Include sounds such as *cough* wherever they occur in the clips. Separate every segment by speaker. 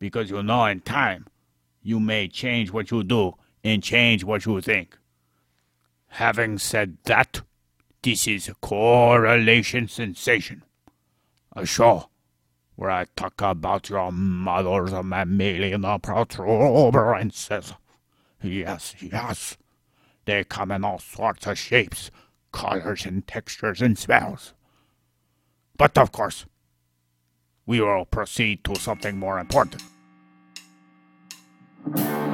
Speaker 1: Because you know in time, you may change what you do and change what you think. Having said that, this is Correlation Sensation, a show where I talk about your mother's mammalian protuberances. Yes, yes. They come in all sorts of shapes, colors, and textures and smells. But of course, we will proceed to something more important. Dooby dooba.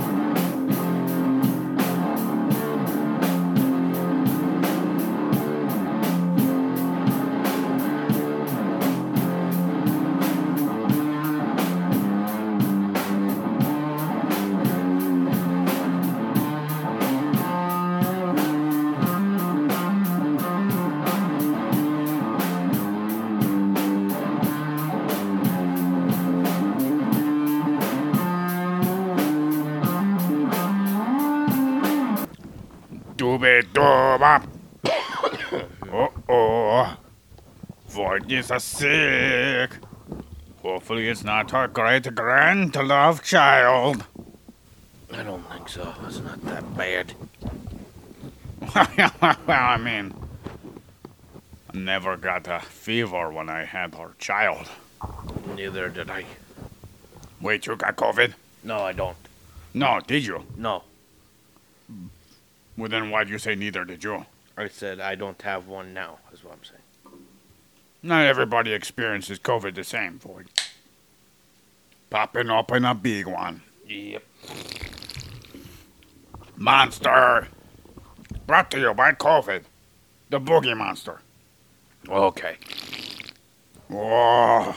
Speaker 1: Uh oh. Void is a sick. Hopefully, it's not her great grand love child.
Speaker 2: I don't think so. It's not that bad. *laughs*
Speaker 1: well, I mean, I never got a fever when I had her child.
Speaker 2: Neither did I.
Speaker 1: Wait, you got COVID?
Speaker 2: No, I don't.
Speaker 1: No, did you?
Speaker 2: No.
Speaker 1: Well, then why'd you say neither did you?
Speaker 2: I said I don't have one now, is what I'm saying.
Speaker 1: Not everybody experiences COVID the same, Void. Popping up in a big one.
Speaker 2: Yep.
Speaker 1: Monster! Brought to you by COVID. The Boogie Monster.
Speaker 2: Okay.
Speaker 1: Oh.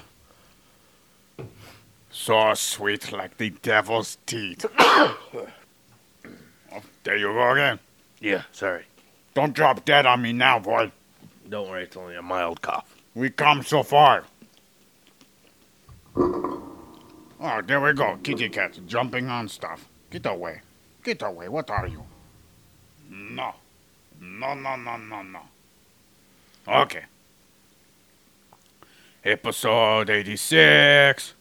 Speaker 1: So sweet like the devil's teeth. *coughs* oh, there you go again.
Speaker 2: Yeah, sorry.
Speaker 1: Don't drop dead on me now, boy.
Speaker 2: Don't worry, it's only a mild cough.
Speaker 1: We come so far. Oh, there we go. Kitty cat jumping on stuff. Get away. Get away. What are you? No. No, no, no, no, no. Okay. Episode 86.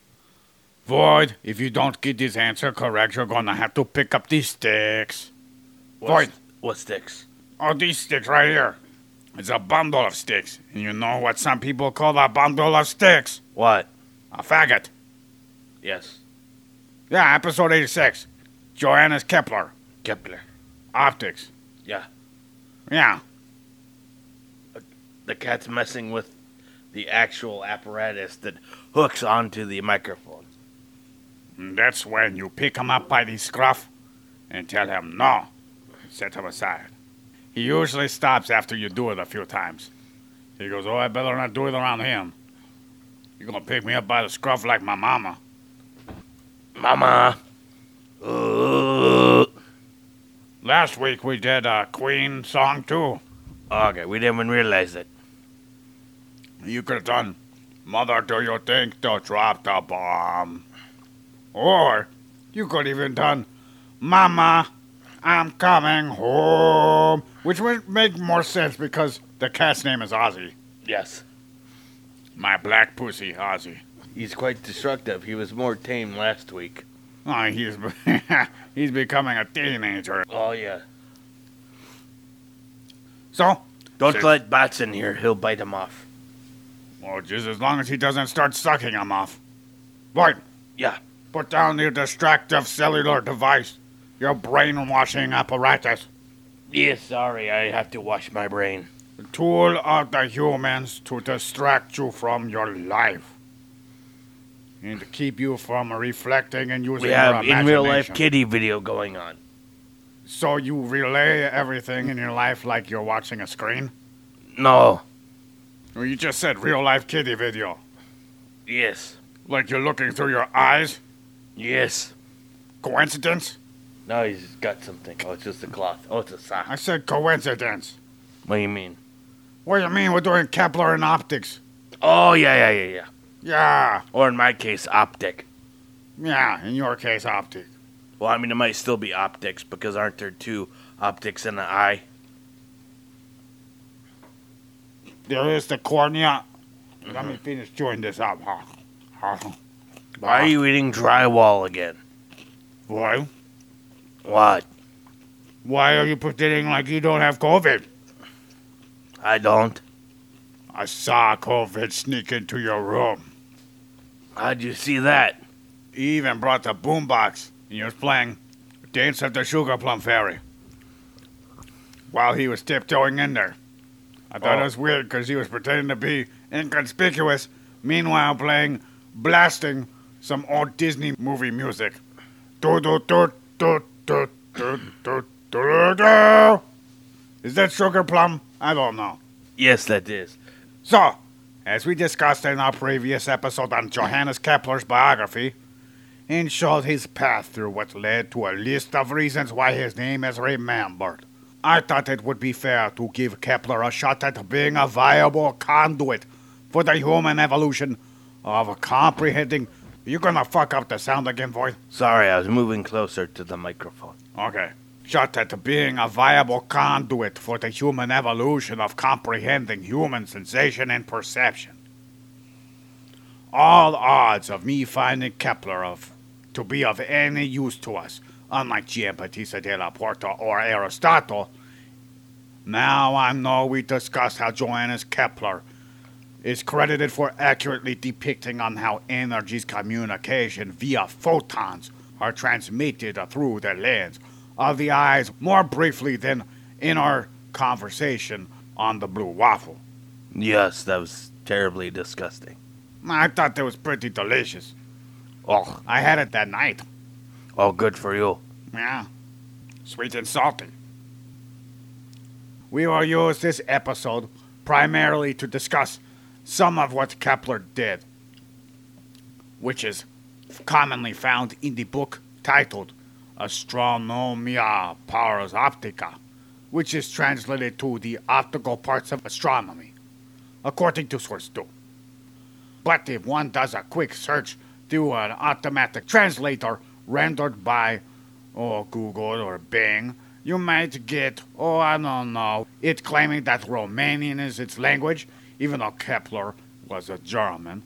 Speaker 1: Void, if you don't get this answer correct, you're gonna have to pick up these sticks. Void.
Speaker 2: What sticks?
Speaker 1: Oh, these sticks right here. It's a bundle of sticks. And you know what some people call a bundle of sticks?
Speaker 2: What?
Speaker 1: A faggot.
Speaker 2: Yes.
Speaker 1: Yeah, episode 86. Johannes Kepler.
Speaker 2: Kepler.
Speaker 1: Optics.
Speaker 2: Yeah.
Speaker 1: Yeah.
Speaker 2: The cat's messing with the actual apparatus that hooks onto the microphone.
Speaker 1: And that's when you pick him up by the scruff and tell him no. Set him aside. He usually stops after you do it a few times. He goes, Oh, I better not do it around him. You're gonna pick me up by the scruff like my mama.
Speaker 2: Mama. Uh,
Speaker 1: Last week we did a Queen song too.
Speaker 2: okay, we didn't even realize it.
Speaker 1: You could have done Mother, do you think they'll drop the bomb? Or you could even done Mama, I'm coming home. Which would make more sense because the cat's name is Ozzy.
Speaker 2: Yes.
Speaker 1: My black pussy, Ozzy.
Speaker 2: He's quite destructive. He was more tame last week.
Speaker 1: Oh, he's *laughs* he's becoming a teenager.
Speaker 2: Oh, yeah.
Speaker 1: So,
Speaker 2: Don't
Speaker 1: Six.
Speaker 2: let Bats in here. He'll bite him off.
Speaker 1: well, just as long as he doesn't start sucking him off. Boy,
Speaker 2: Yeah.
Speaker 1: put down your distractive cellular device, your brainwashing apparatus.
Speaker 2: Yes, sorry. I have to wash my brain.
Speaker 1: The tool of the humans to distract you from your life. And to keep you from reflecting and using
Speaker 2: We
Speaker 1: your
Speaker 2: have in real life kitty video going on.
Speaker 1: So you relay everything in your life like you're watching a screen?
Speaker 2: No.
Speaker 1: Well, you just said real life kitty video.
Speaker 2: Yes.
Speaker 1: Like you're looking through your eyes?
Speaker 2: Yes.
Speaker 1: Coincidence?
Speaker 2: No, he's got something. Oh, it's just a cloth. Oh, it's a sock.
Speaker 1: I said coincidence.
Speaker 2: What do you mean?
Speaker 1: What do you mean we're doing Kepler and optics?
Speaker 2: Oh, yeah, yeah, yeah, yeah.
Speaker 1: Yeah,
Speaker 2: Or in my case, optic.
Speaker 1: yeah, in your case, optic.
Speaker 2: Well, I mean, it might still be optics because aren't there two optics in the eye?
Speaker 1: There is the cornea. Let me mm-hmm. finish chewing this up?
Speaker 2: Why are you eating drywall again?
Speaker 1: Why?
Speaker 2: What?
Speaker 1: Why are you pretending like you don't have COVID?
Speaker 2: I don't.
Speaker 1: I saw COVID sneak into your room.
Speaker 2: How'd you see that?
Speaker 1: He even brought the boombox and he was playing Dance of the Sugar Plum Fairy while he was tiptoeing in there. I thought
Speaker 2: Oh.
Speaker 1: it was weird because he was pretending to be inconspicuous, meanwhile playing, blasting some old Disney movie music. Do do do do Is that Sugar Plum? I don't know.
Speaker 2: Yes, that is.
Speaker 1: So, as we discussed in our previous episode on Johannes Kepler's biography, and showed his path through what led to a list of reasons why his name is remembered, I thought it would be fair to give Kepler a shot at being a viable conduit for the human evolution of comprehending. You gonna fuck up the sound again, Void?
Speaker 2: Sorry, I was moving closer to the microphone.
Speaker 1: Okay. Shot at being a viable conduit for the human evolution of comprehending human sensation and perception. All odds of me finding Kepler of to be of any use to us, unlike Giambattista della Porta or Aristotle. Now I know we discussed how Johannes Kepler is credited for accurately depicting on how energy's communication via photons are transmitted through the lens of the eyes more briefly than in our conversation on the blue waffle.
Speaker 2: Yes, that was terribly disgusting.
Speaker 1: I thought that was pretty delicious.
Speaker 2: Oh,
Speaker 1: I had it that night.
Speaker 2: oh, good for you.
Speaker 1: Yeah. Sweet and salty. We will use this episode primarily to discuss some of what Kepler did, which is commonly found in the book titled Astronomia Pars Optica, which is translated to the optical parts of astronomy, according to source 2. But if one does a quick search through an automatic translator rendered by or Google or Bing, you might get, oh, I don't know, it claiming that Romanian is its language, even though Kepler was a German.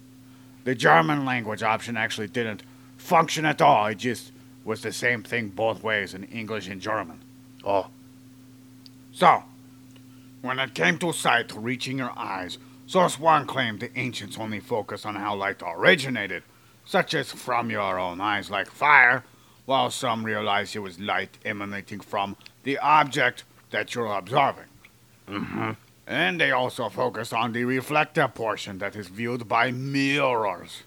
Speaker 1: The German language option actually didn't function at all, it just was the same thing both ways in English and German.
Speaker 2: Oh,
Speaker 1: So, when it came to sight reaching your eyes, Source 1 claimed the ancients only focused on how light originated, such as from your own eyes like fire, while some realized it was light emanating from the object that you're observing.
Speaker 2: mm-hmm.
Speaker 1: And they also focus on the reflector portion that is viewed by mirrors.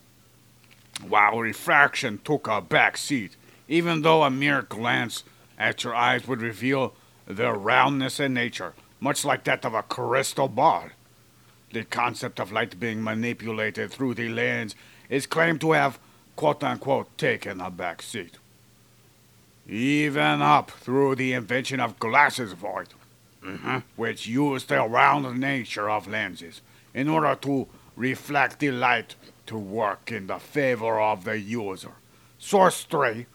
Speaker 1: While refraction took a back seat, even though a mere glance at your eyes would reveal their roundness and nature, much like that of a crystal ball. The concept of light being manipulated through the lens is claimed to have, quote unquote, taken a back seat. Even up through the invention of glasses void
Speaker 2: Mm-hmm.
Speaker 1: which use the round nature of lenses in order to reflect the light to work in the favor of the user. Source 3,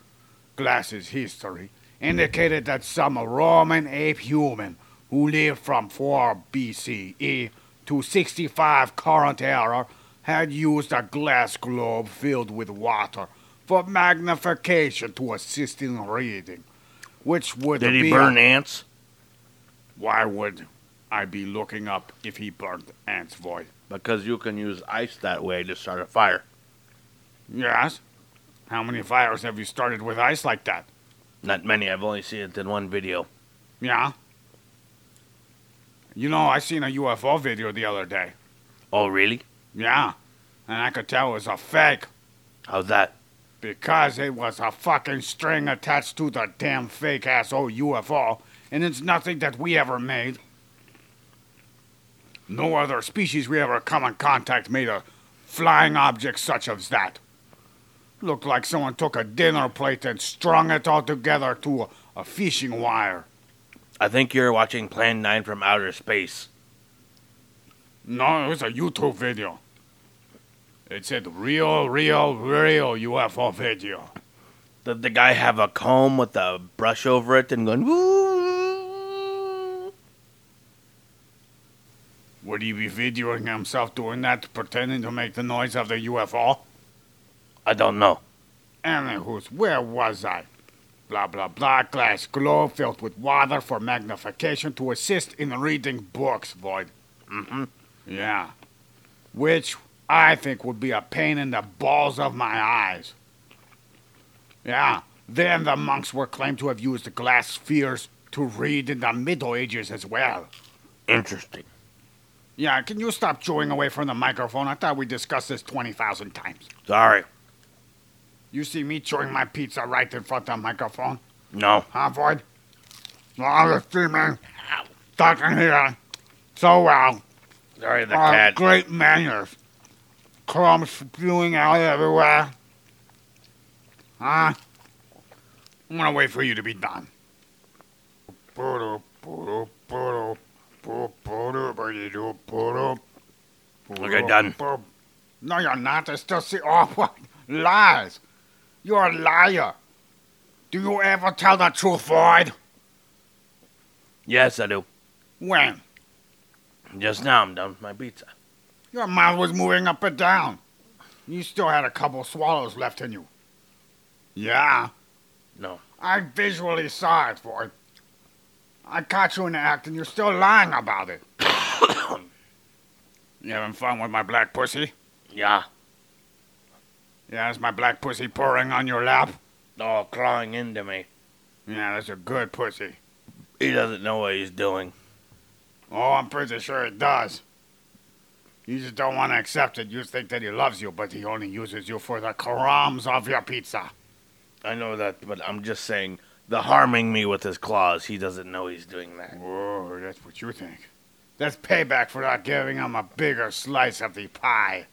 Speaker 1: Glasses History, indicated that some Roman ape human who lived from 4 BCE to 65 current era had used a glass globe filled with water for magnification to assist in reading, which would
Speaker 2: Did
Speaker 1: be
Speaker 2: he
Speaker 1: a-
Speaker 2: burn ants?
Speaker 1: Why would I be looking up if he burned ants void?
Speaker 2: Because you can use ice that way to start a fire.
Speaker 1: Yes. How many fires have you started with ice like that?
Speaker 2: Not many. I've only seen it in one video.
Speaker 1: Yeah. You know, I seen a UFO video the other day.
Speaker 2: Oh, really?
Speaker 1: Yeah. And I could tell it was a fake
Speaker 2: How's that?
Speaker 1: because it was a fucking string attached to the damn fake ass old UFO, and it's nothing that we ever made. No other species we ever come in contact made a flying object such as that. Looked like someone took a dinner plate and strung it all together to a, a fishing wire.
Speaker 2: I think you're watching Plan 9 from outer space.
Speaker 1: No, it was a YouTube video. It said real, real, real UFO video.
Speaker 2: Did the guy have a comb with a brush over it and going, woo?
Speaker 1: Would he be videoing himself doing that, pretending to make the noise of the UFO?
Speaker 2: I don't know.
Speaker 1: Anywho's, where was I? Blah blah blah, glass globe filled with water for magnification to assist in reading books, Void.
Speaker 2: Mm-hmm.
Speaker 1: Yeah. Which I think would be a pain in the balls of my eyes. Yeah. Then the monks were claimed to have used glass spheres to read in the Middle Ages as well.
Speaker 2: Interesting.
Speaker 1: Yeah, can you stop chewing away from the microphone? I thought we discussed this 20,000 times.
Speaker 2: Sorry.
Speaker 1: You see me chewing my pizza right in front of the microphone?
Speaker 2: No.
Speaker 1: Huh, Void? Honestly, man, talking here so well.
Speaker 2: Sorry, the
Speaker 1: Uh,
Speaker 2: cat.
Speaker 1: great manners. Crumbs spewing out everywhere. Huh? I'm gonna wait for you to be done.
Speaker 2: Okay, done.
Speaker 1: No, you're not. I still see. Oh, *laughs* what? Lies. You're a liar. Do you ever tell the truth, Void?
Speaker 2: Yes, I do.
Speaker 1: When?
Speaker 2: Just now I'm done with my pizza.
Speaker 1: Your mouth was moving up and down. You still had a couple swallows left in you. Yeah,
Speaker 2: No.
Speaker 1: I visually saw it, Void. I caught you in the act and you're still lying about it. *coughs* you having fun with my black pussy?
Speaker 2: Yeah.
Speaker 1: Yeah, is my black pussy purring on your lap?
Speaker 2: Oh, clawing into me.
Speaker 1: Yeah, that's a good pussy.
Speaker 2: He doesn't know what he's doing.
Speaker 1: Oh, I'm pretty sure it does. You just don't want to accept it. You think that he loves you, but he only uses you for the crumbs of your pizza.
Speaker 2: I know that, but I'm just saying, the harming me with his claws, he doesn't know he's doing that.
Speaker 1: Whoa, that's what you think. That's payback for not giving him a bigger slice of the pie.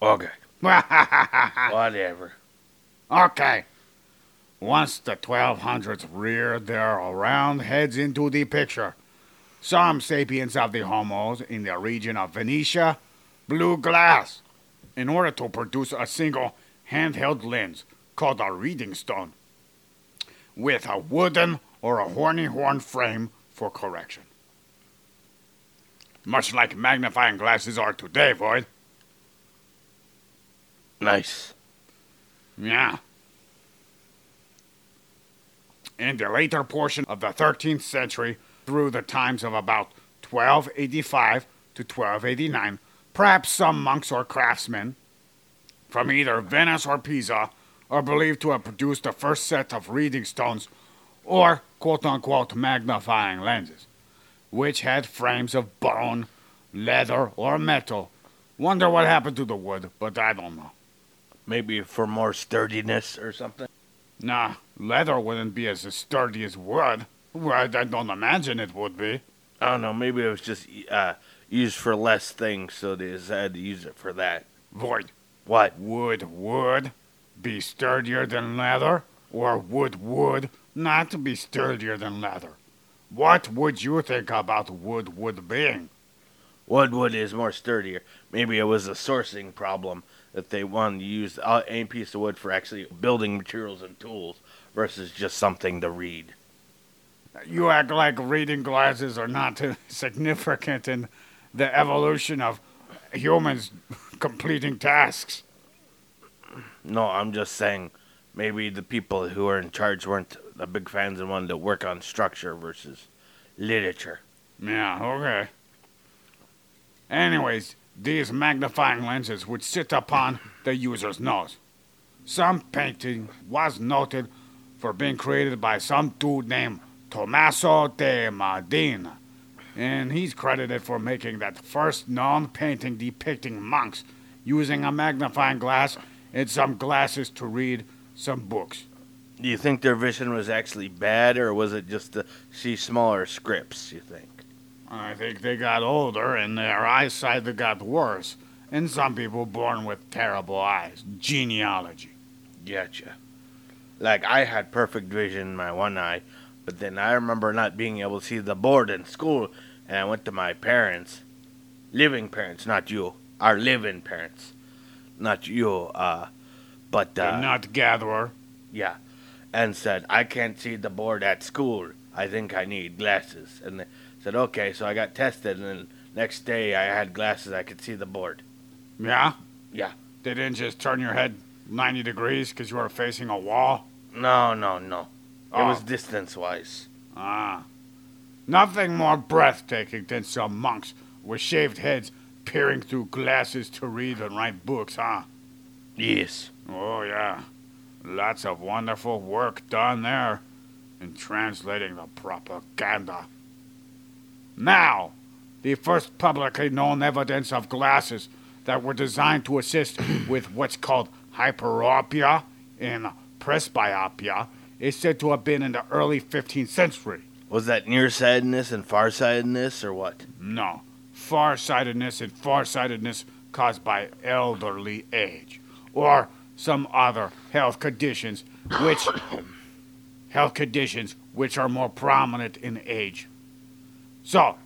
Speaker 2: Okay. *laughs* Whatever. Okay.
Speaker 1: Once the 1200s reared their round heads into the picture, some sapiens of the Homos in the region of Venetia blew glass in order to produce a single handheld lens called a reading stone with a wooden or a horny horn frame for correction. Much like magnifying glasses are today, Void.
Speaker 2: Nice.
Speaker 1: Yeah. In the later portion of the 13th century, through the times of about 1285 to 1289, perhaps some monks or craftsmen from either Venice or Pisa are believed to have produced the first set of reading stones or quote unquote magnifying lenses, which had frames of bone, leather, or metal. Wonder what happened to the wood, but I don't know.
Speaker 2: Maybe for more sturdiness or something.
Speaker 1: Nah, leather wouldn't be as sturdy as wood. Well, I don't imagine it would be.
Speaker 2: I don't know. Maybe it was just uh, used for less things, so they decided to use it for that.
Speaker 1: Void.
Speaker 2: What?
Speaker 1: Wood, wood be sturdier than leather? Or would wood not be sturdier than leather? What would you think about wood wood being?
Speaker 2: Wood wood is more sturdier. Maybe it was a sourcing problem that they wanted to use any piece of wood for actually building materials and tools versus just something to read.
Speaker 1: You act like reading glasses are not *laughs* significant in the evolution of humans *laughs* completing tasks.
Speaker 2: No, I'm just saying maybe the people who were in charge weren't the big fans and wanted to work on structure versus literature.
Speaker 1: Yeah, okay. Anyways, these magnifying lenses would sit upon the user's nose. Some painting was noted for being created by some dude named Tommaso da Modena, and he's credited for making that first known painting depicting monks using a magnifying glass and some glasses to read some books.
Speaker 2: Do you think their vision was actually bad, or was it just to see smaller scripts? You think?
Speaker 1: I think they got older and their eyesight got worse, and some people born with terrible eyes. Genealogy.
Speaker 2: Gotcha. Like I had perfect vision in my one eye, but then I remember not being able to see the board in school, and I went to my parents, living parents, not you, our living parents, not you. Uh, but uh,
Speaker 1: nut gatherer.
Speaker 2: yeah, and said I can't see the board at school. I think I need glasses, and they said okay. So I got tested, and then next day I had glasses. I could see the board.
Speaker 1: Yeah?
Speaker 2: Yeah.
Speaker 1: They didn't just turn your head 90 degrees because you were facing a wall?
Speaker 2: No, no, no. It
Speaker 1: Oh.
Speaker 2: was distance wise.
Speaker 1: Ah. Nothing more breathtaking than some monks with shaved heads peering through glasses to read and write books, huh?
Speaker 2: Yes.
Speaker 1: Oh, yeah. Lots of wonderful work done there in translating the propaganda. Now, the first publicly known evidence of glasses that were designed to assist *clears throat* with what's called hyperopia and presbyopia is said to have been in the early 15th century.
Speaker 2: Was that nearsightedness and farsightedness or what?
Speaker 1: No, farsightedness and farsightedness caused by elderly age or some other health conditions which *coughs* health conditions which are more prominent in age. So,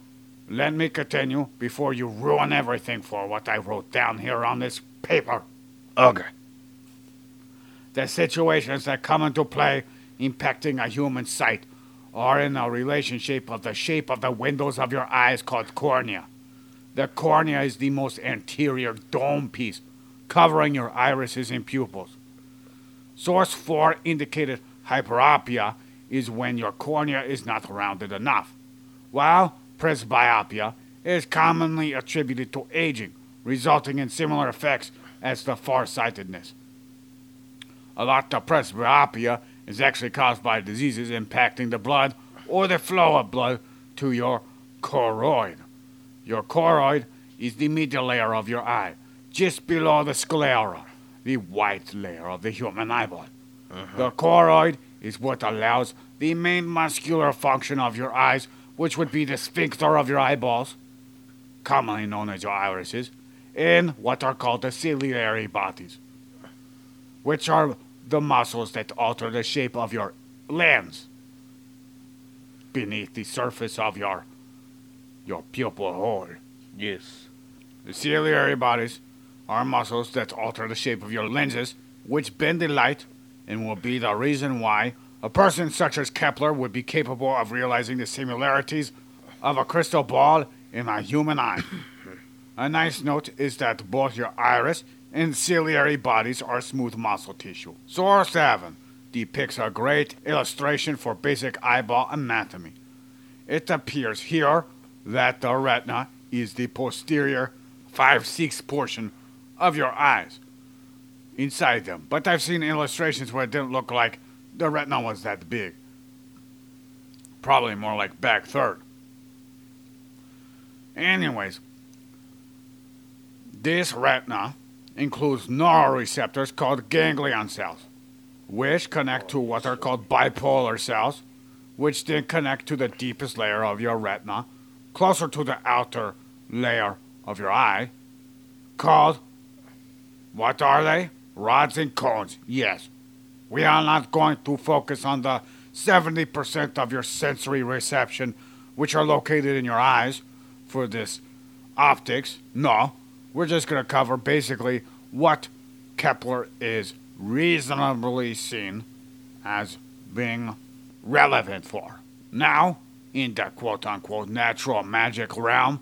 Speaker 1: let me continue before you ruin everything for what I wrote down here on this paper.
Speaker 2: Okay.
Speaker 1: The situations that come into play impacting a human sight are in the relationship of the shape of the windows of your eyes called cornea. The cornea is the most anterior dome piece covering your irises and pupils. Source 4 indicated hyperopia is when your cornea is not rounded enough, while presbyopia is commonly attributed to aging, resulting in similar effects as the farsightedness. A lot of presbyopia is actually caused by diseases impacting the blood or the flow of blood to your choroid. Your choroid is the middle layer of your eye, just below the sclera, the white layer of the human eyeball. Uh-huh. The choroid is what allows the main muscular function of your eyes, which would be the sphincter of your eyeballs, commonly known as your irises, and what are called the ciliary bodies, which are the muscles that alter the shape of your lens beneath the surface of your your pupil hole.
Speaker 2: Yes.
Speaker 1: The ciliary bodies are muscles that alter the shape of your lenses, which bend the light and will be the reason why a person such as Kepler would be capable of realizing the similarities of a crystal ball in a human eye. a nice note is that both your iris and ciliary bodies are smooth muscle tissue. Source 7 depicts a great illustration for basic eyeball anatomy. It appears here that the retina is the posterior 5 6 portion of your eyes inside them. But I've seen illustrations where it didn't look like the retina was that big. Probably more like back third. Anyways, this retina includes neuroreceptors called ganglion cells, which connect to what are called bipolar cells, which then connect to the deepest layer of your retina, closer to the outer layer of your eye, called what are they? Rods and cones, yes. We are not going to focus on the 70% of your sensory reception which are located in your eyes for this optics. No, we're just going to cover basically what Kepler is reasonably seen as being relevant for. Now, in the quote unquote natural magic realm,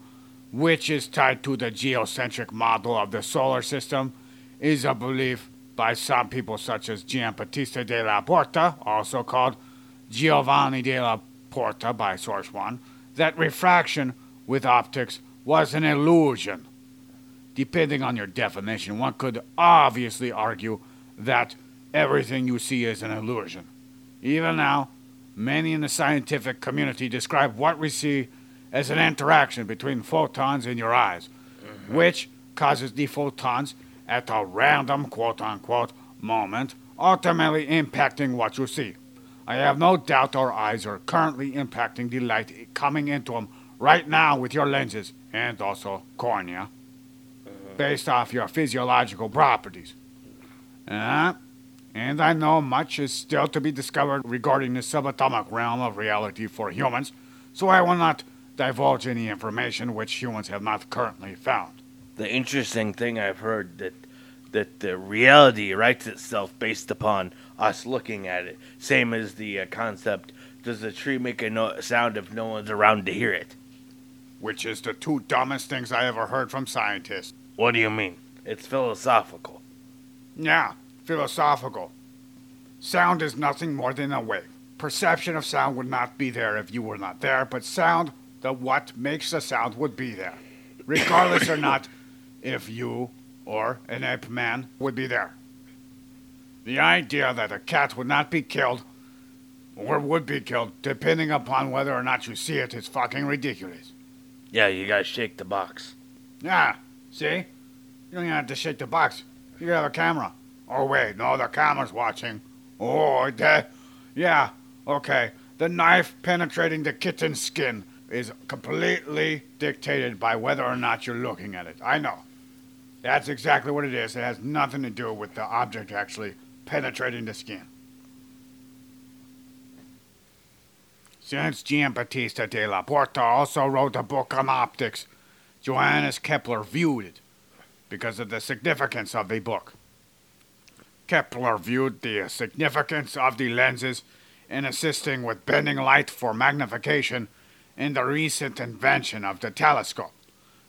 Speaker 1: which is tied to the geocentric model of the solar system, is a belief by some people such as Giambattista della Porta, also called Giovanni della Porta by Source 1, that refraction with optics was an illusion. Depending on your definition, one could obviously argue that everything you see is an illusion. Even now, many in the scientific community describe what we see as an interaction between photons in your eyes, which causes the photons at a random quote unquote moment, ultimately impacting what you see. I have no doubt our eyes are currently impacting the light coming into them right now with your lenses and also cornea. based off your physiological properties. Uh, and I know much is still to be discovered regarding the subatomic realm of reality for humans, so I will not divulge any information which humans have not currently found.
Speaker 2: The interesting thing I've heard that that the reality writes itself based upon us looking at it. Same as the uh, concept: Does the tree make a no- sound if no one's around to hear it?
Speaker 1: Which is the two dumbest things I ever heard from scientists.
Speaker 2: What do you mean? It's philosophical.
Speaker 1: Yeah, philosophical. Sound is nothing more than a wave. Perception of sound would not be there if you were not there, but sound, the what makes the sound, would be there. Regardless or not if you or an ape man would be there. The idea that a cat would not be killed or would be killed, depending upon whether or not you see it, is fucking ridiculous.
Speaker 2: Yeah, you gotta shake the box.
Speaker 1: Yeah, see? You don't even have to shake the box. You have a camera. Oh, wait, no, the camera's watching. Oh, that. Yeah, okay. The knife penetrating the kitten's skin is completely dictated by whether or not you're looking at it. I know. That's exactly what it is. It has nothing to do with the object actually penetrating the skin. Since Giambattista della Porta also wrote a book on optics, Johannes Kepler viewed it because of the significance of the book. Kepler viewed the significance of the lenses in assisting with bending light for magnification in the recent invention of the telescope,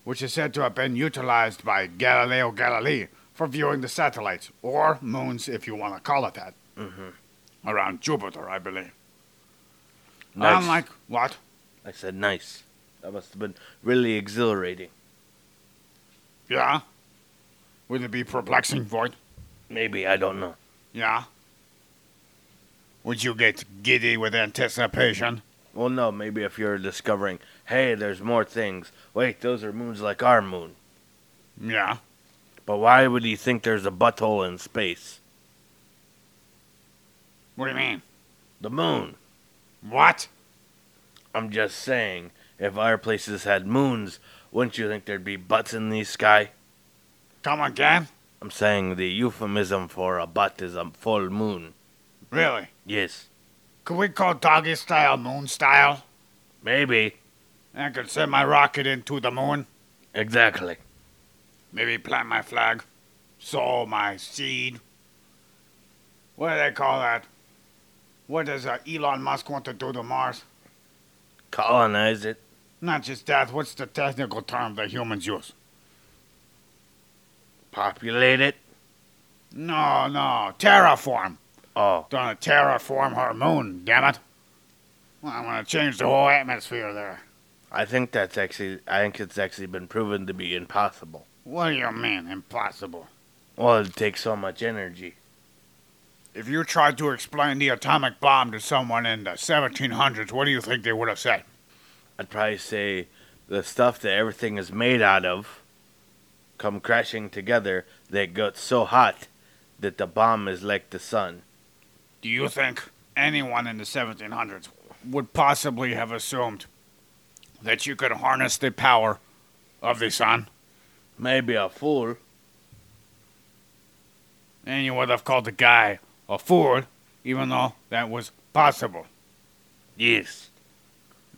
Speaker 1: which is said to have been utilized by Galileo Galilei for viewing the satellites, or moons if you want to call it that, mm-hmm. around Jupiter, I believe.
Speaker 2: Nice.
Speaker 1: Unlike what?
Speaker 2: I said nice. That must have been really exhilarating.
Speaker 1: Yeah? Would it be perplexing, Void?
Speaker 2: Maybe, I don't know.
Speaker 1: Yeah? Would you get giddy with anticipation?
Speaker 2: Well, no, maybe if you're discovering, hey, there's more things. Wait, those are moons like our moon.
Speaker 1: Yeah.
Speaker 2: But why would he think there's a butthole in space?
Speaker 1: What do you mean?
Speaker 2: The moon.
Speaker 1: What?
Speaker 2: I'm just saying, if our places had moons, wouldn't you think there'd be butts in the sky?
Speaker 1: Come again?
Speaker 2: I'm saying the euphemism for a butt is a full moon.
Speaker 1: Really?
Speaker 2: Yes.
Speaker 1: Could we call doggy style moon style?
Speaker 2: Maybe.
Speaker 1: I could send my rocket into the moon.
Speaker 2: Exactly.
Speaker 1: Maybe plant my flag. Sow my seed. What do they call that? What does uh, Elon Musk want to do to Mars?
Speaker 2: Colonize it.
Speaker 1: Not just that, what's the technical term that humans use?
Speaker 2: Populate it.
Speaker 1: No, no, terraform.
Speaker 2: Oh.
Speaker 1: Gonna terraform her moon, damn it. Well, I'm gonna change the whole atmosphere there.
Speaker 2: I think that's actually, I think it's actually been proven to be impossible.
Speaker 1: What do you mean, impossible?
Speaker 2: Well, it takes so much energy.
Speaker 1: If you tried to explain the atomic bomb to someone in the 1700s, what do you think they would have said?
Speaker 2: I'd probably say the stuff that everything is made out of come crashing together that got so hot that the bomb is like the sun.
Speaker 1: Do you think anyone in the 1700s would possibly have assumed that you could harness the power of the sun?
Speaker 2: Maybe a fool.
Speaker 1: And you would have called the guy a fool, even though that was possible.
Speaker 2: Yes.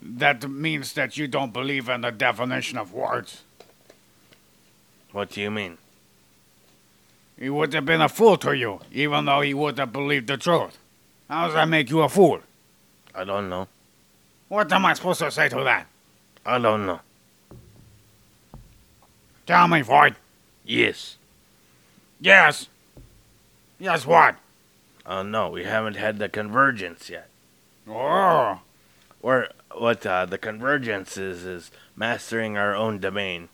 Speaker 1: That means that you don't believe in the definition of words.
Speaker 2: What do you mean?
Speaker 1: He would have been a fool to you, even though he would have believed the truth. How does that make you a fool?
Speaker 2: I don't know.
Speaker 1: What am I supposed to say to that?
Speaker 2: I don't know.
Speaker 1: Tell me, Void.
Speaker 2: Yes.
Speaker 1: Yes. Yes, what?
Speaker 2: Uh, no, we haven't had the convergence yet.
Speaker 1: Oh.
Speaker 2: Or what uh, the convergence is is mastering our own domain.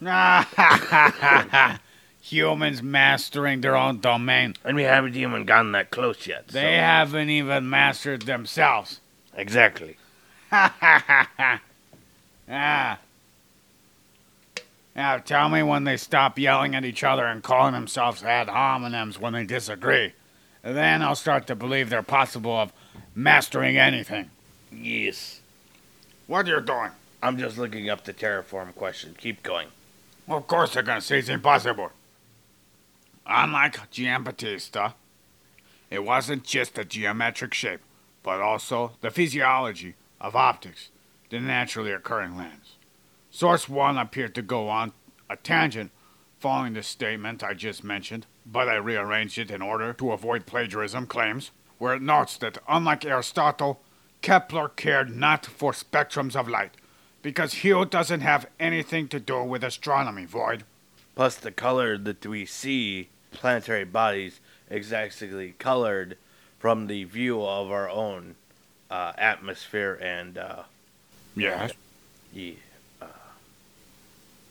Speaker 2: *laughs*
Speaker 1: Humans mastering their own domain.
Speaker 2: And we haven't even gotten that close yet.
Speaker 1: They
Speaker 2: so-
Speaker 1: haven't even mastered themselves.
Speaker 2: Exactly. *laughs*
Speaker 1: ah. Now tell me when they stop yelling at each other and calling themselves ad hominems when they disagree. Then I'll start to believe they're possible of mastering anything.
Speaker 2: Yes.
Speaker 1: What are you doing?
Speaker 2: I'm just looking up the terraform question. Keep going.
Speaker 1: Of course they're gonna say it's impossible. Unlike Giambattista, it wasn't just the geometric shape, but also the physiology of optics, the naturally occurring lens. Source 1 appeared to go on a tangent following the statement I just mentioned, but I rearranged it in order to avoid plagiarism claims, where it notes that unlike Aristotle, Kepler cared not for spectrums of light, because hue doesn't have anything to do with astronomy, Void.
Speaker 2: Plus, the color that we see planetary bodies exactly colored from the view of our own uh, atmosphere and uh,
Speaker 1: Yes.
Speaker 2: yeah.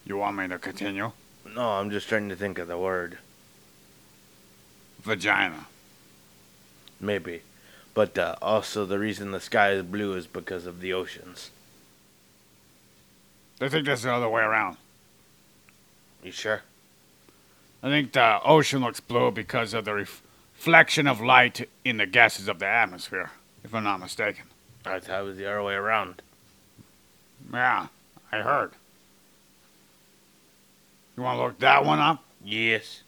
Speaker 1: You want me to continue?
Speaker 2: No, I'm just trying to think of the word.
Speaker 1: Vagina.
Speaker 2: Maybe. But uh, also, the reason the sky is blue is because of the oceans.
Speaker 1: I think that's the other way around.
Speaker 2: You sure?
Speaker 1: I think the ocean looks blue because of the ref- reflection of light in the gases of the atmosphere, if I'm not mistaken.
Speaker 2: I thought it was the other way around.
Speaker 1: Yeah, I heard. You want to look that one up?
Speaker 2: Yes.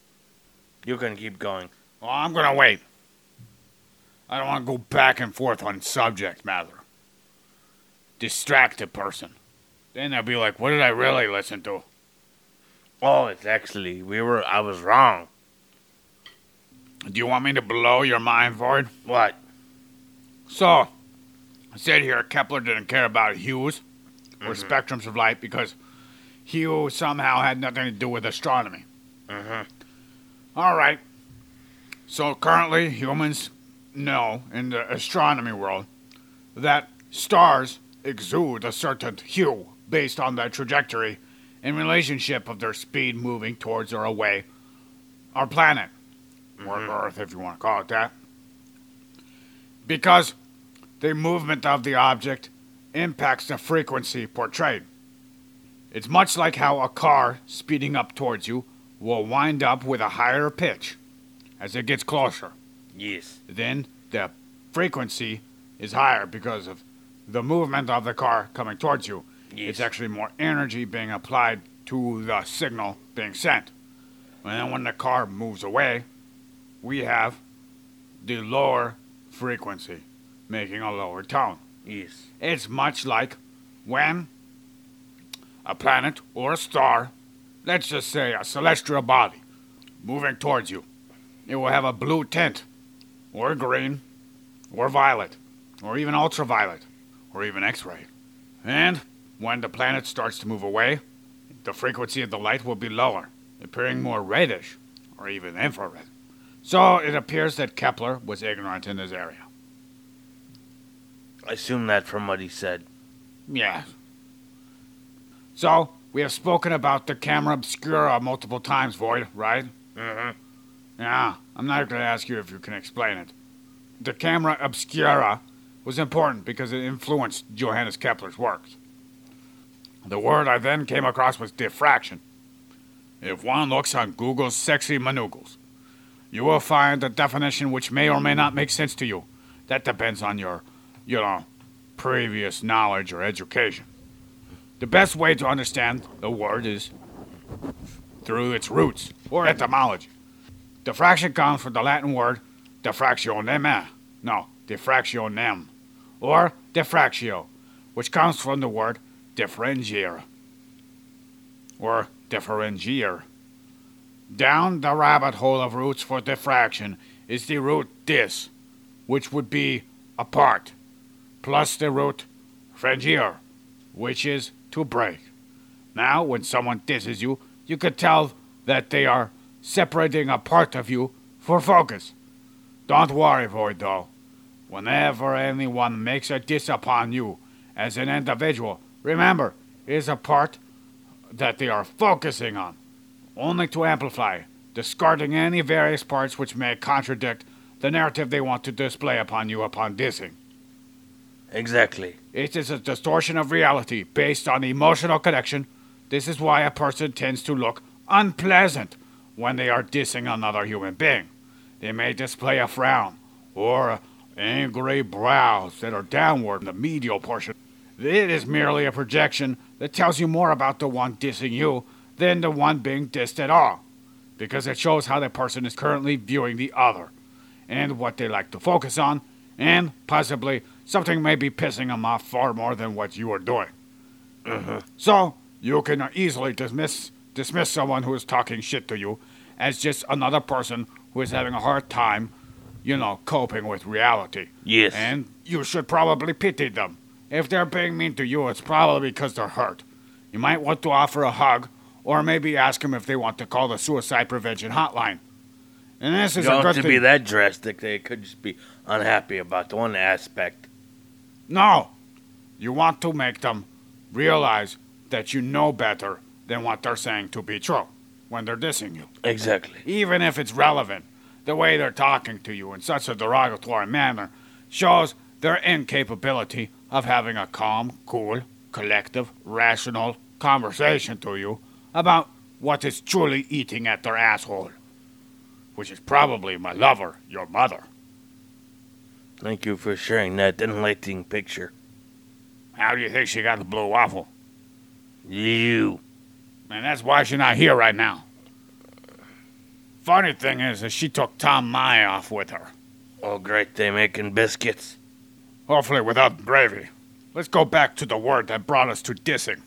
Speaker 2: You can keep going.
Speaker 1: Well, I'm going to wait. I don't want to go back and forth on subject matter. Distract a person. Then they'll be like, what did I really listen to?
Speaker 2: Oh, it's actually we were. I was wrong.
Speaker 1: Do you want me to blow your mind, Void?
Speaker 2: What?
Speaker 1: So, I said here Kepler didn't care about hues or spectrums of light because hue somehow had nothing to do with astronomy.
Speaker 2: Mhm.
Speaker 1: All right. So currently, humans know in the astronomy world that stars exude a certain hue based on their trajectory in relationship of their speed moving towards or away our planet, or mm-hmm. Earth, if you want to call it that. Because the movement of the object impacts the frequency portrayed. It's much like how a car speeding up towards you will wind up with a higher pitch as it gets closer.
Speaker 2: Yes.
Speaker 1: Then the frequency is higher because of the movement of the car coming towards you.
Speaker 2: Yes.
Speaker 1: It's actually more energy being applied to the signal being sent. And then when the car moves away, we have the lower frequency, making a lower tone.
Speaker 2: Yes.
Speaker 1: It's much like when a planet or a star, let's just say a celestial body, moving towards you, it will have a blue tint, or green, or violet, or even ultraviolet, or even X ray. And when the planet starts to move away, the frequency of the light will be lower, appearing more reddish, or even infrared. So it appears that Kepler was ignorant in this area.
Speaker 2: I assume that from what he said.
Speaker 1: Yes. So, we have spoken about the camera obscura multiple times, Void, right?
Speaker 2: Mm-hmm.
Speaker 1: Yeah, I'm not going to ask you if you can explain it. The camera obscura was important because it influenced Johannes Kepler's works. The word I then came across was diffraction. If one looks on Google's sexy manuggles, you will find a definition which may or may not make sense to you. That depends on your, you know, previous knowledge or education. The best way to understand the word is through its roots or etymology. Diffraction comes from the Latin word diffractionem, no, diffractionem, or diffractio, which comes from the word differentiare, or differentiare. Down the rabbit hole of roots for diffraction is the root dis, which would be apart, plus the root frangiere, which is to break. Now, when someone disses you, you could tell that they are separating a part of you for focus. Don't worry, Void, though. Whenever anyone makes a diss upon you as an individual, remember, it is a part that they are focusing on, only to amplify, discarding any various parts which may contradict the narrative they want to display upon you upon dissing.
Speaker 2: Exactly.
Speaker 1: It is a distortion of reality based on emotional connection. This is why a person tends to look unpleasant when they are dissing another human being. They may display a frown or angry brows that are downward in the medial portion. It is merely a projection that tells you more about the one dissing you than the one being dissed at all, because it shows how the person is currently viewing the other, and what they like to focus on, and possibly something may be pissing them off far more than what you are doing. Uh-huh. So you can easily dismiss dismiss someone who is talking shit to you as just another person who is having a hard time, you know, coping with reality.
Speaker 2: Yes.
Speaker 1: And you should probably pity them. If they're being mean to you, it's probably because they're hurt. You might want to offer a hug, or maybe ask them if they want to call the suicide prevention hotline. And this is
Speaker 2: You don't have to
Speaker 1: thing.
Speaker 2: be that drastic. They could just be unhappy about one aspect.
Speaker 1: No, you want to make them realize that you know better than what they're saying to be true when they're dissing you.
Speaker 2: Exactly.
Speaker 1: even if it's relevant. The way they're talking to you in such a derogatory manner shows their incapability of having a calm, cool, collective, rational conversation to you about what is truly eating at their asshole, which is probably my lover, your mother.
Speaker 2: Thank you for sharing that enlightening picture.
Speaker 1: How do you think she got the blue waffle?
Speaker 2: You.
Speaker 1: And that's why she's not here right now. Funny thing is that she took Tom Mai off with her.
Speaker 2: Oh, great. They making biscuits.
Speaker 1: Hopefully without gravy. Let's go back to the word that brought us to dissing.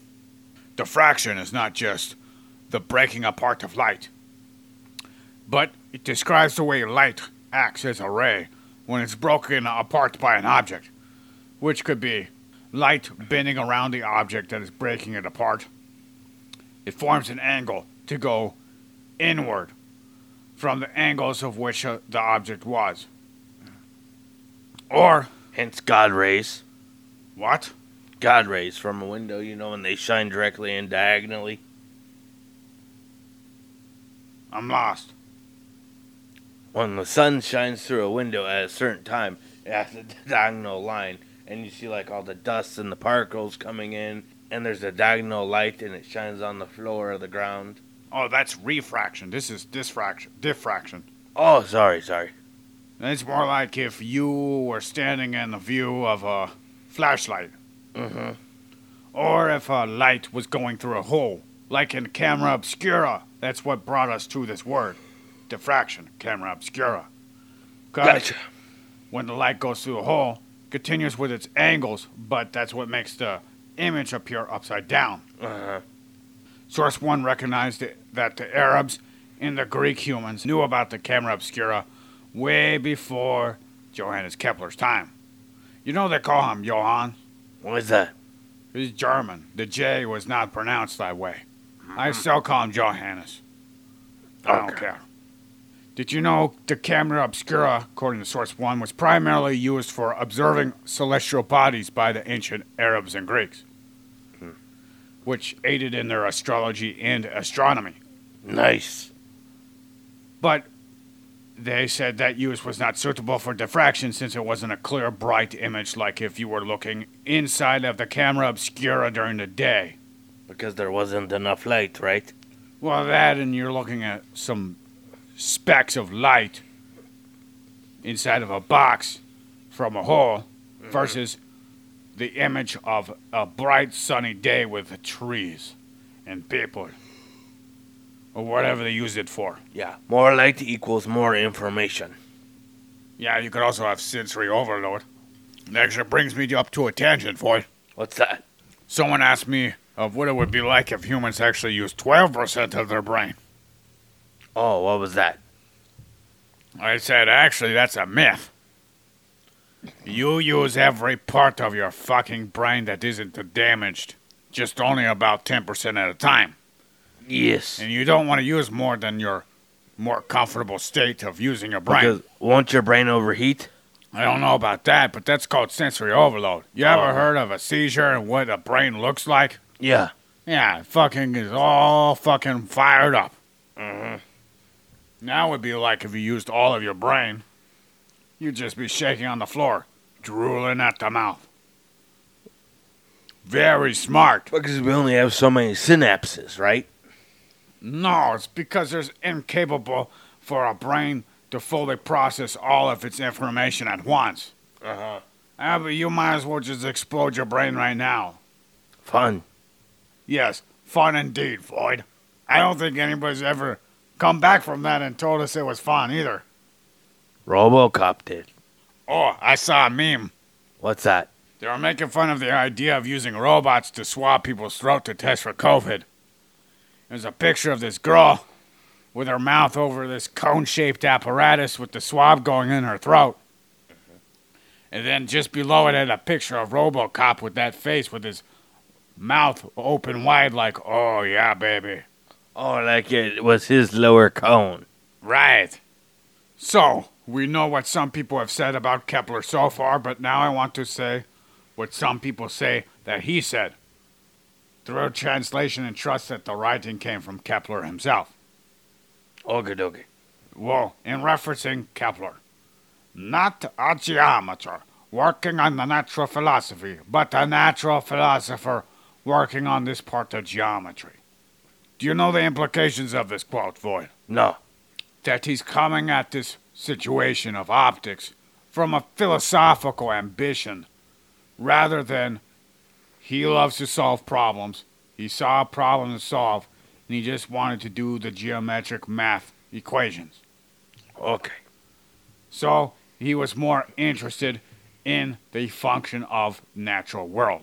Speaker 1: Diffraction is not just the breaking apart of light, but it describes the way light acts as a ray when it's broken apart by an object, which could be light bending around the object that is breaking it apart. It forms an angle to go inward from the angles of which uh, the object was. Or,
Speaker 2: Hence God rays.
Speaker 1: what?
Speaker 2: God rays from a window, you know, and they shine directly and diagonally.
Speaker 1: I'm lost.
Speaker 2: When the sun shines through a window at a certain time, it has a *laughs* diagonal line, and you see like all the dust and the particles coming in, and there's a diagonal light, and it shines on the floor of the ground.
Speaker 1: Oh, that's refraction. This is diffraction. Diffraction.
Speaker 2: Oh, sorry, sorry.
Speaker 1: It's more like if you were standing in the view of a flashlight,
Speaker 2: Mm-hmm.
Speaker 1: or if a light was going through a hole, like in camera obscura. That's what brought us to this word, diffraction, camera obscura.
Speaker 2: Gotcha.
Speaker 1: when the light goes through a hole, continues with its angles, but that's what makes the image appear upside down.
Speaker 2: Uh-huh.
Speaker 1: Source 1 recognized that the Arabs and the Greek humans knew about the camera obscura way before Johannes Kepler's time. You know they call him Johann?
Speaker 2: What is that?
Speaker 1: He's German. The J was not pronounced that way. Mm-hmm. I still call him Johannes. I don't care. Did you know the camera obscura, according to Source 1, was primarily used for observing celestial bodies by the ancient Arabs and Greeks, hmm. which aided in their astrology and astronomy.
Speaker 2: Nice.
Speaker 1: But they said that use was not suitable for diffraction since it wasn't a clear, bright image like if you were looking inside of the camera obscura during the day.
Speaker 2: Because there wasn't enough light, right?
Speaker 1: Well, that and you're looking at some specks of light inside of a box from a hole mm-hmm. versus the image of a bright sunny day with trees and people or whatever they use it for.
Speaker 2: Yeah. More light equals more information.
Speaker 1: Yeah, you could also have sensory overload. That actually brings me up to a tangent, Floyd.
Speaker 2: What's that?
Speaker 1: Someone asked me of what it would be like if humans actually used 12% of their brain.
Speaker 2: Oh, what was that?
Speaker 1: I said, actually, that's a myth. You use every part of your fucking brain that isn't damaged, just only about 10% at a time.
Speaker 2: Yes.
Speaker 1: And you don't want to use more than your more comfortable state of using your brain.
Speaker 2: Because won't your brain overheat?
Speaker 1: I don't know about that, but that's called sensory overload. You ever
Speaker 2: Oh.
Speaker 1: heard of a seizure and what a brain looks like?
Speaker 2: Yeah.
Speaker 1: Yeah, fucking is all fucking fired up.
Speaker 2: Mm-hmm.
Speaker 1: Now would be like if you used all of your brain. You'd just be shaking on the floor, drooling at the mouth. Very smart.
Speaker 2: Because we only have so many synapses, right?
Speaker 1: No, it's because there's incapable for a brain to fully process all of its information at once.
Speaker 2: Uh-huh.
Speaker 1: Ah, but you might as well just explode your brain right now.
Speaker 2: Fun.
Speaker 1: Yes, fun indeed, Floyd. I don't think anybody's ever come back from that and told us it was fun either.
Speaker 2: RoboCop did.
Speaker 1: Oh, I saw a meme.
Speaker 2: What's that?
Speaker 1: They were making fun of the idea of using robots to swab people's throat to test for COVID. There's a picture of this girl with her mouth over this cone shaped apparatus with the swab going in her throat. And then just below it had a picture of Robocop with that face with his mouth open wide, like, oh yeah, baby.
Speaker 2: Oh, like it was his lower cone.
Speaker 1: Right. So, we know what some people have said about Kepler so far, but now I want to say what some people say that he said. Through translation and trust that the writing came from Kepler himself.
Speaker 2: Okay, dokie.
Speaker 1: Well, in referencing Kepler, not a geometer working on the natural philosophy, but a natural philosopher working on this part of geometry. Do you know the implications of this quote, Void?
Speaker 2: No.
Speaker 1: That he's coming at this situation of optics from a philosophical ambition rather than he loves to solve problems. He saw a problem to solve and he just wanted to do the geometric math equations.
Speaker 2: Okay.
Speaker 1: So he was more interested in the function of natural world.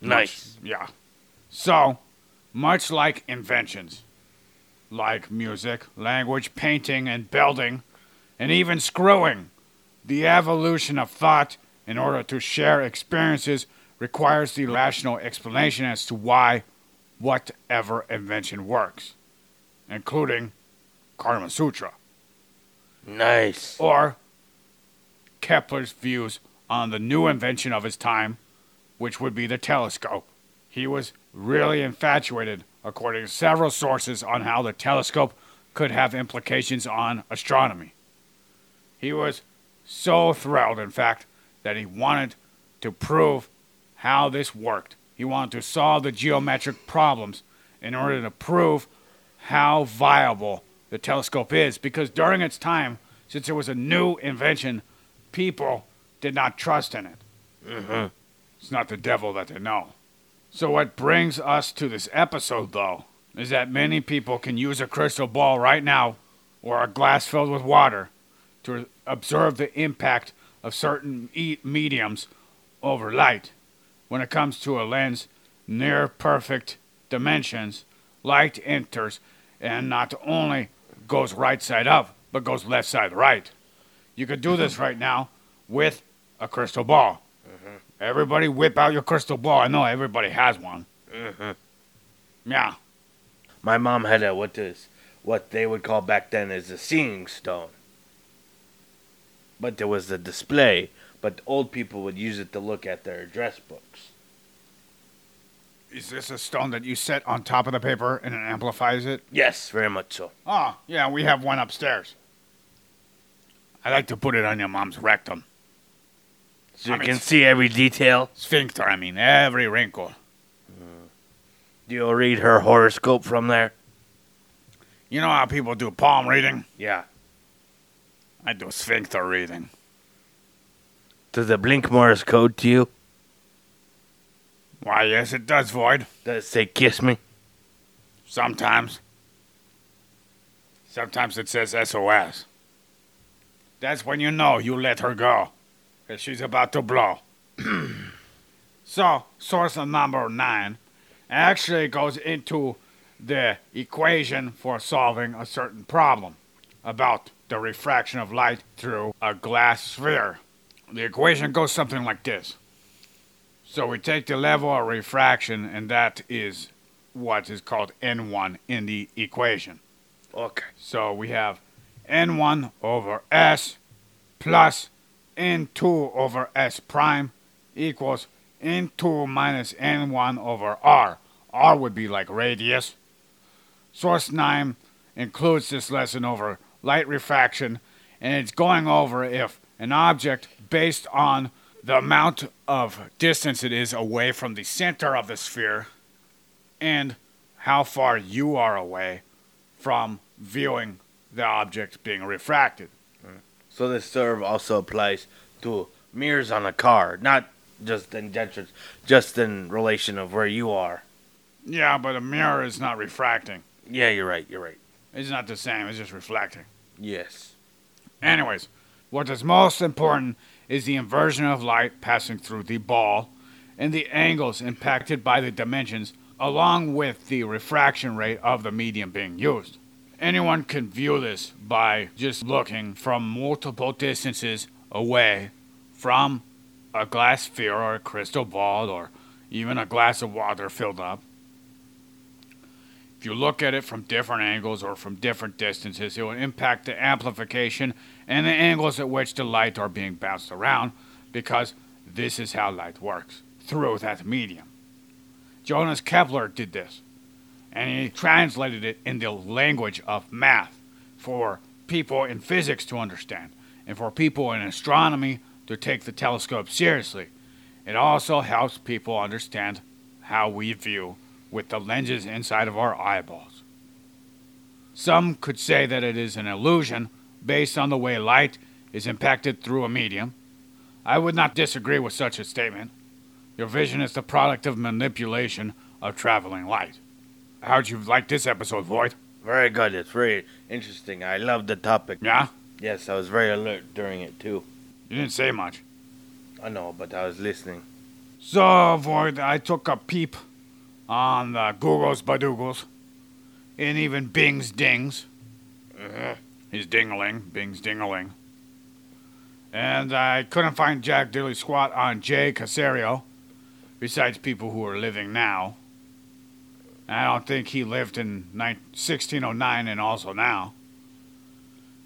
Speaker 2: Nice.
Speaker 1: Yeah. So, much like inventions, like music, language, painting, and building, and even screwing, the evolution of thought in order to share experiences requires the rational explanation as to why whatever invention works, including Karma Sutra,
Speaker 2: Nice.
Speaker 1: or Kepler's views on the new invention of his time, which would be the telescope. He was really infatuated, according to several sources, on how the telescope could have implications on astronomy. He was so thrilled, in fact, that he wanted to prove how this worked. He wanted to solve the geometric problems in order to prove how viable the telescope is. Because during its time, since it was a new invention, people did not trust in it.
Speaker 2: Mm-hmm.
Speaker 1: It's not the devil that they know. So, what brings us to this episode, though, is that many people can use a crystal ball right now or a glass filled with water to observe the impact of certain e- mediums over light. When it comes to a lens near perfect dimensions, light enters and not only goes right side up, but goes left side right. You could do this right now with a crystal ball. Everybody whip out your crystal ball. I know everybody has one.
Speaker 2: Mm-hmm.
Speaker 1: Yeah.
Speaker 2: My mom had a what is what they would call back then as a seeing stone. But there was a display, but old people would use it to look at their address books.
Speaker 1: Is this a stone that you set on top of the paper and it amplifies it?
Speaker 2: Yes, very much so.
Speaker 1: Oh, yeah, we have one upstairs. I like to put it on your mom's rectum.
Speaker 2: So you
Speaker 1: I mean,
Speaker 2: can see every detail.
Speaker 1: Sphincter, I mean, every wrinkle. Hmm.
Speaker 2: Do you read her horoscope from there?
Speaker 1: You know how people do palm reading?
Speaker 2: Yeah.
Speaker 1: I do sphincter reading.
Speaker 2: Does it blink Morse code to you?
Speaker 1: Why, yes, it does, Void.
Speaker 2: Does it say kiss me?
Speaker 1: Sometimes. Sometimes it says SOS. That's when you know you let her go. Because she's about to blow. *clears throat* so, source number nine actually goes into the equation for solving a certain problem about the refraction of light through a glass sphere. The equation goes something like this. So we take the level of refraction, and that is what is called N1 in the equation.
Speaker 2: Okay.
Speaker 1: So we have N1 over S plus N2 over S prime equals N2 minus N1 over R. R would be like radius. Source 9 includes this lesson over light refraction, and it's going over if an object based on the amount of distance it is away from the center of the sphere and how far you are away from viewing the object being refracted.
Speaker 2: So this of also applies to mirrors on a car, not just in just in relation of where you are.
Speaker 1: Yeah, but a mirror is not refracting.
Speaker 2: Yeah, you're right. You're right.
Speaker 1: It's not the same. It's just reflecting.
Speaker 2: Yes.
Speaker 1: Anyways, what is most important is the inversion of light passing through the ball and the angles impacted by the dimensions, along with the refraction rate of the medium being used. Anyone can view this by just looking from multiple distances away from a glass sphere or a crystal ball or even a glass of water filled up. If you look at it from different angles or from different distances, it will impact the amplification and the angles at which the light are being bounced around because this is how light works through that medium. Johannes Kepler did this and he translated it in the language of math for people in physics to understand and for people in astronomy to take the telescope seriously. It also helps people understand how we view with the lenses inside of our eyeballs. Some could say that it is an illusion based on the way light is impacted through a medium. I would not disagree with such a statement. Your vision is the product of manipulation of traveling light. How'd you like this episode, Void?
Speaker 2: Very good. It's very interesting. I love the topic.
Speaker 1: Yeah?
Speaker 2: Yes, I was very alert during it too.
Speaker 1: You didn't say much.
Speaker 2: I know, but I was listening.
Speaker 1: So, Void, I took a peep on the Googles Badoogles and even Bing's Dings.
Speaker 2: Mhm.
Speaker 1: His dingling, Bing's Dingaling. And I couldn't find Jack Dilly Squat on Jay Casario, besides people who are living now. I don't think he lived in 1609 and also now.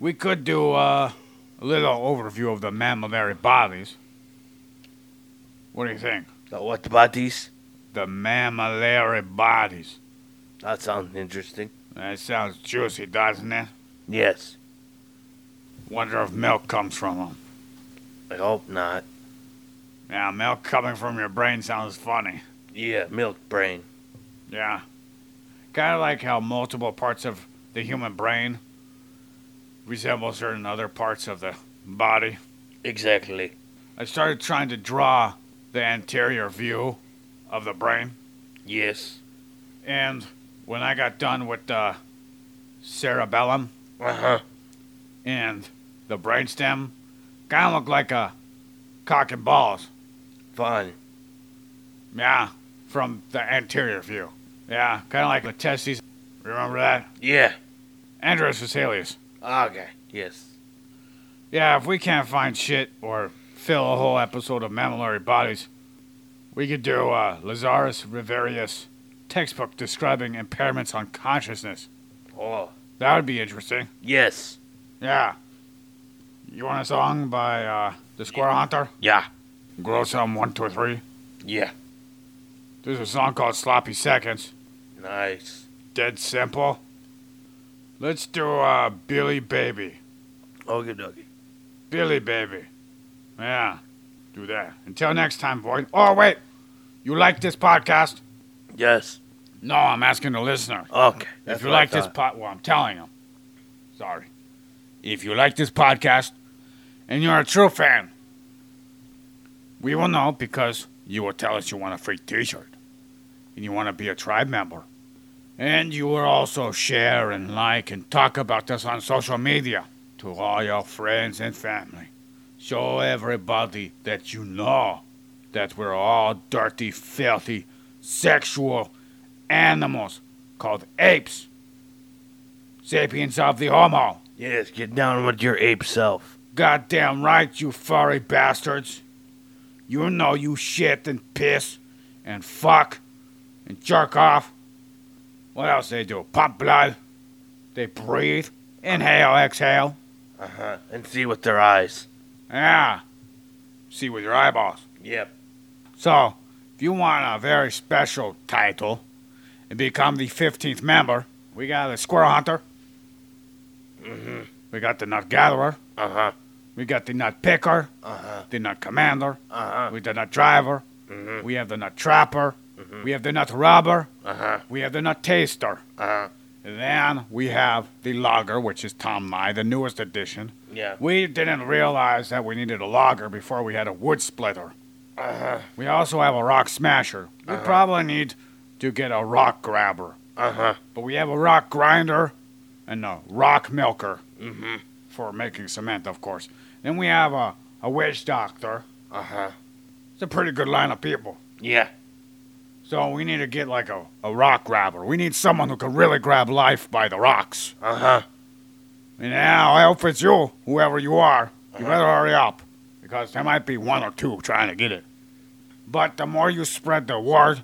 Speaker 1: We could do uh, a little overview of the mammillary bodies. What do you think?
Speaker 2: The what bodies?
Speaker 1: The mammillary bodies.
Speaker 2: That sounds interesting.
Speaker 1: That sounds juicy, doesn't it?
Speaker 2: Yes.
Speaker 1: Wonder if milk comes from them.
Speaker 2: I hope not.
Speaker 1: Yeah, milk coming from your brain sounds funny.
Speaker 2: Yeah, milk brain.
Speaker 1: Yeah. Kind of like how multiple parts of the human brain resemble certain other parts of the body.
Speaker 2: Exactly.
Speaker 1: I started trying to draw the anterior view of the brain,
Speaker 2: Yes.
Speaker 1: and when I got done with the cerebellum
Speaker 2: Uh huh.
Speaker 1: and the brainstem, kind of look like a cock and balls.
Speaker 2: Fun.
Speaker 1: Yeah, from the anterior view. Yeah, kind of like the testes. Remember that?
Speaker 2: Yeah.
Speaker 1: Andreas Vesalius.
Speaker 2: Okay. Yes.
Speaker 1: Yeah, if we can't find shit or fill a whole episode of mammillary bodies, we could do uh, Lazarus Riverius textbook describing impairments on consciousness.
Speaker 2: Oh.
Speaker 1: That would be interesting.
Speaker 2: Yes.
Speaker 1: Yeah. You want a song by uh, the Square Hunter?
Speaker 2: Yeah.
Speaker 1: Grow some one, two, three.
Speaker 2: Yeah.
Speaker 1: There's a song called Sloppy Seconds.
Speaker 2: Nice.
Speaker 1: Dead simple. Let's do uh, Billy Baby.
Speaker 2: Okie dokie.
Speaker 1: Billy Baby. Yeah, do that. Until next time, boy. Oh, wait. You like this podcast?
Speaker 2: Yes.
Speaker 1: No, I'm asking the listener.
Speaker 2: Okay.
Speaker 1: If you like this
Speaker 2: thought.
Speaker 1: pod, well, I'm telling you. Sorry. If you like this podcast and you're a true fan, we will know because you will tell us you want a free T-shirt and you want to be a tribe member, and you will also share and like and talk about us on social media to all your friends and family. Show everybody that you know that we're all dirty, filthy, sexual animals called apes. Sapiens of the Homo.
Speaker 2: Yes, get down with your ape self.
Speaker 1: Goddamn right, you furry bastards. You know you shit and piss and fuck and jerk off. What else they do? Pump blood. They breathe. Inhale, exhale.
Speaker 2: Uh huh. And see with their eyes.
Speaker 1: Yeah. See with your eyeballs.
Speaker 2: Yep.
Speaker 1: So, if you want a very special title and become the 15th member, we got a Squirrel Hunter.
Speaker 2: Mm-hmm.
Speaker 1: We got the Nut Gatherer.
Speaker 2: Uh huh.
Speaker 1: We got the Nut Picker.
Speaker 2: Uh huh.
Speaker 1: The Nut Commander.
Speaker 2: Uh huh.
Speaker 1: We the Nut Driver.
Speaker 2: Mhm.
Speaker 1: We have the Nut Trapper.
Speaker 2: Mhm.
Speaker 1: We have the Nut Rubber.
Speaker 2: Uh huh.
Speaker 1: We have the Nut Taster.
Speaker 2: Uh huh.
Speaker 1: Then we have the Logger, which is Tom Nye, the newest addition.
Speaker 2: Yeah.
Speaker 1: We didn't realize that we needed a logger before we had a wood splitter.
Speaker 2: Uh huh.
Speaker 1: We also have a rock smasher. We
Speaker 2: Uh-huh.
Speaker 1: probably need to get a rock grabber
Speaker 2: Uh huh.
Speaker 1: But we have a rock grinder and the rock milker
Speaker 2: Mm-hmm.
Speaker 1: for making cement, of course. Then we have a, a witch doctor.
Speaker 2: Uh huh.
Speaker 1: It's a pretty good line of people.
Speaker 2: Yeah.
Speaker 1: So we need to get like a, a rock grabber. We need someone who can really grab life by the rocks.
Speaker 2: Uh huh.
Speaker 1: And now, I hope it's you, whoever you are. You better hurry up, because there might be one or two trying to get it. But the more you spread the word,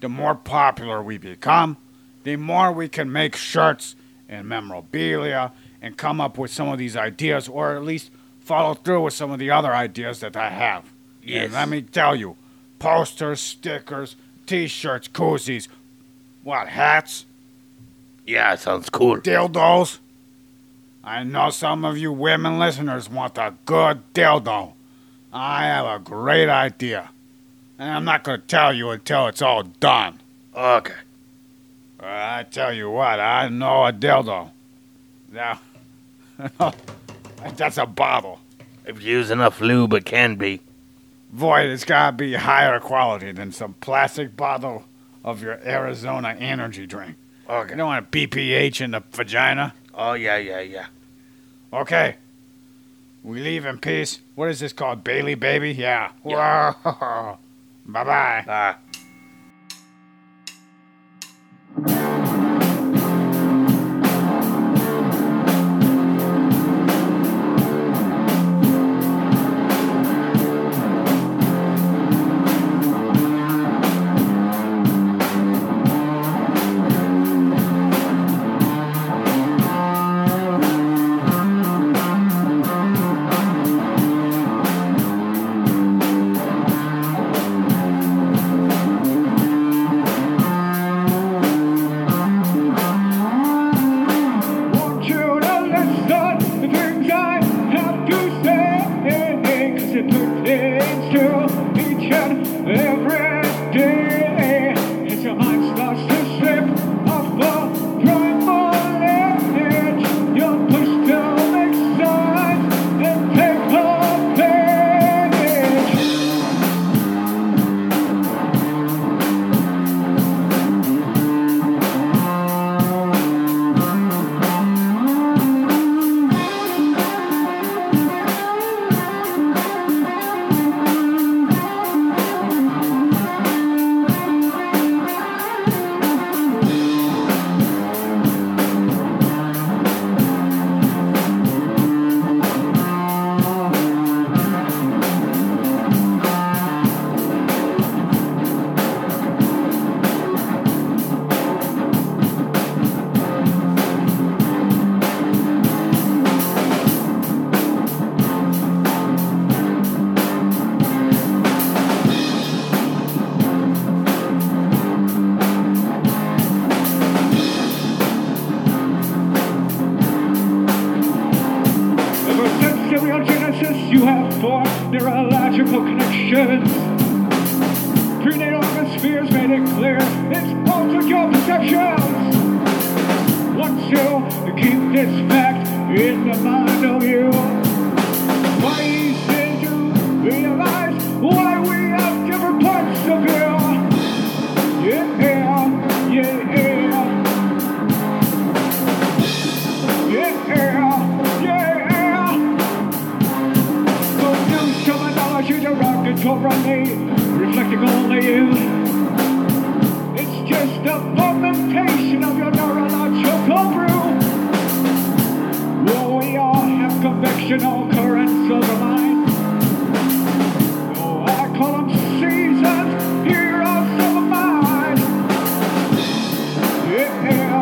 Speaker 1: the more popular we become, the more we can make shirts and memorabilia and come up with some of these ideas, or at least follow through with some of the other ideas that I have.
Speaker 2: Yes.
Speaker 1: And let me tell you, posters, stickers, t-shirts, koozies, what, hats?
Speaker 2: Yeah, sounds cool.
Speaker 1: dildos. I know some of you women listeners want a good dildo. I have a great idea. And I'm not going to tell you until it's all done.
Speaker 2: Okay.
Speaker 1: Uh, I tell you what, I know a dildo. Now, *laughs* that's a bottle.
Speaker 2: If you use enough lube, it can be.
Speaker 1: Void, it's got to be higher quality than some plastic bottle of your Arizona energy drink. You
Speaker 2: Okay.
Speaker 1: don't want a BPH in the vagina?
Speaker 2: Oh yeah, yeah, yeah.
Speaker 1: Okay. We leave in peace. What is this called? Bailey Baby? Yeah.
Speaker 2: Yeah.
Speaker 1: Whoa. *laughs* bye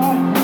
Speaker 1: Yeah,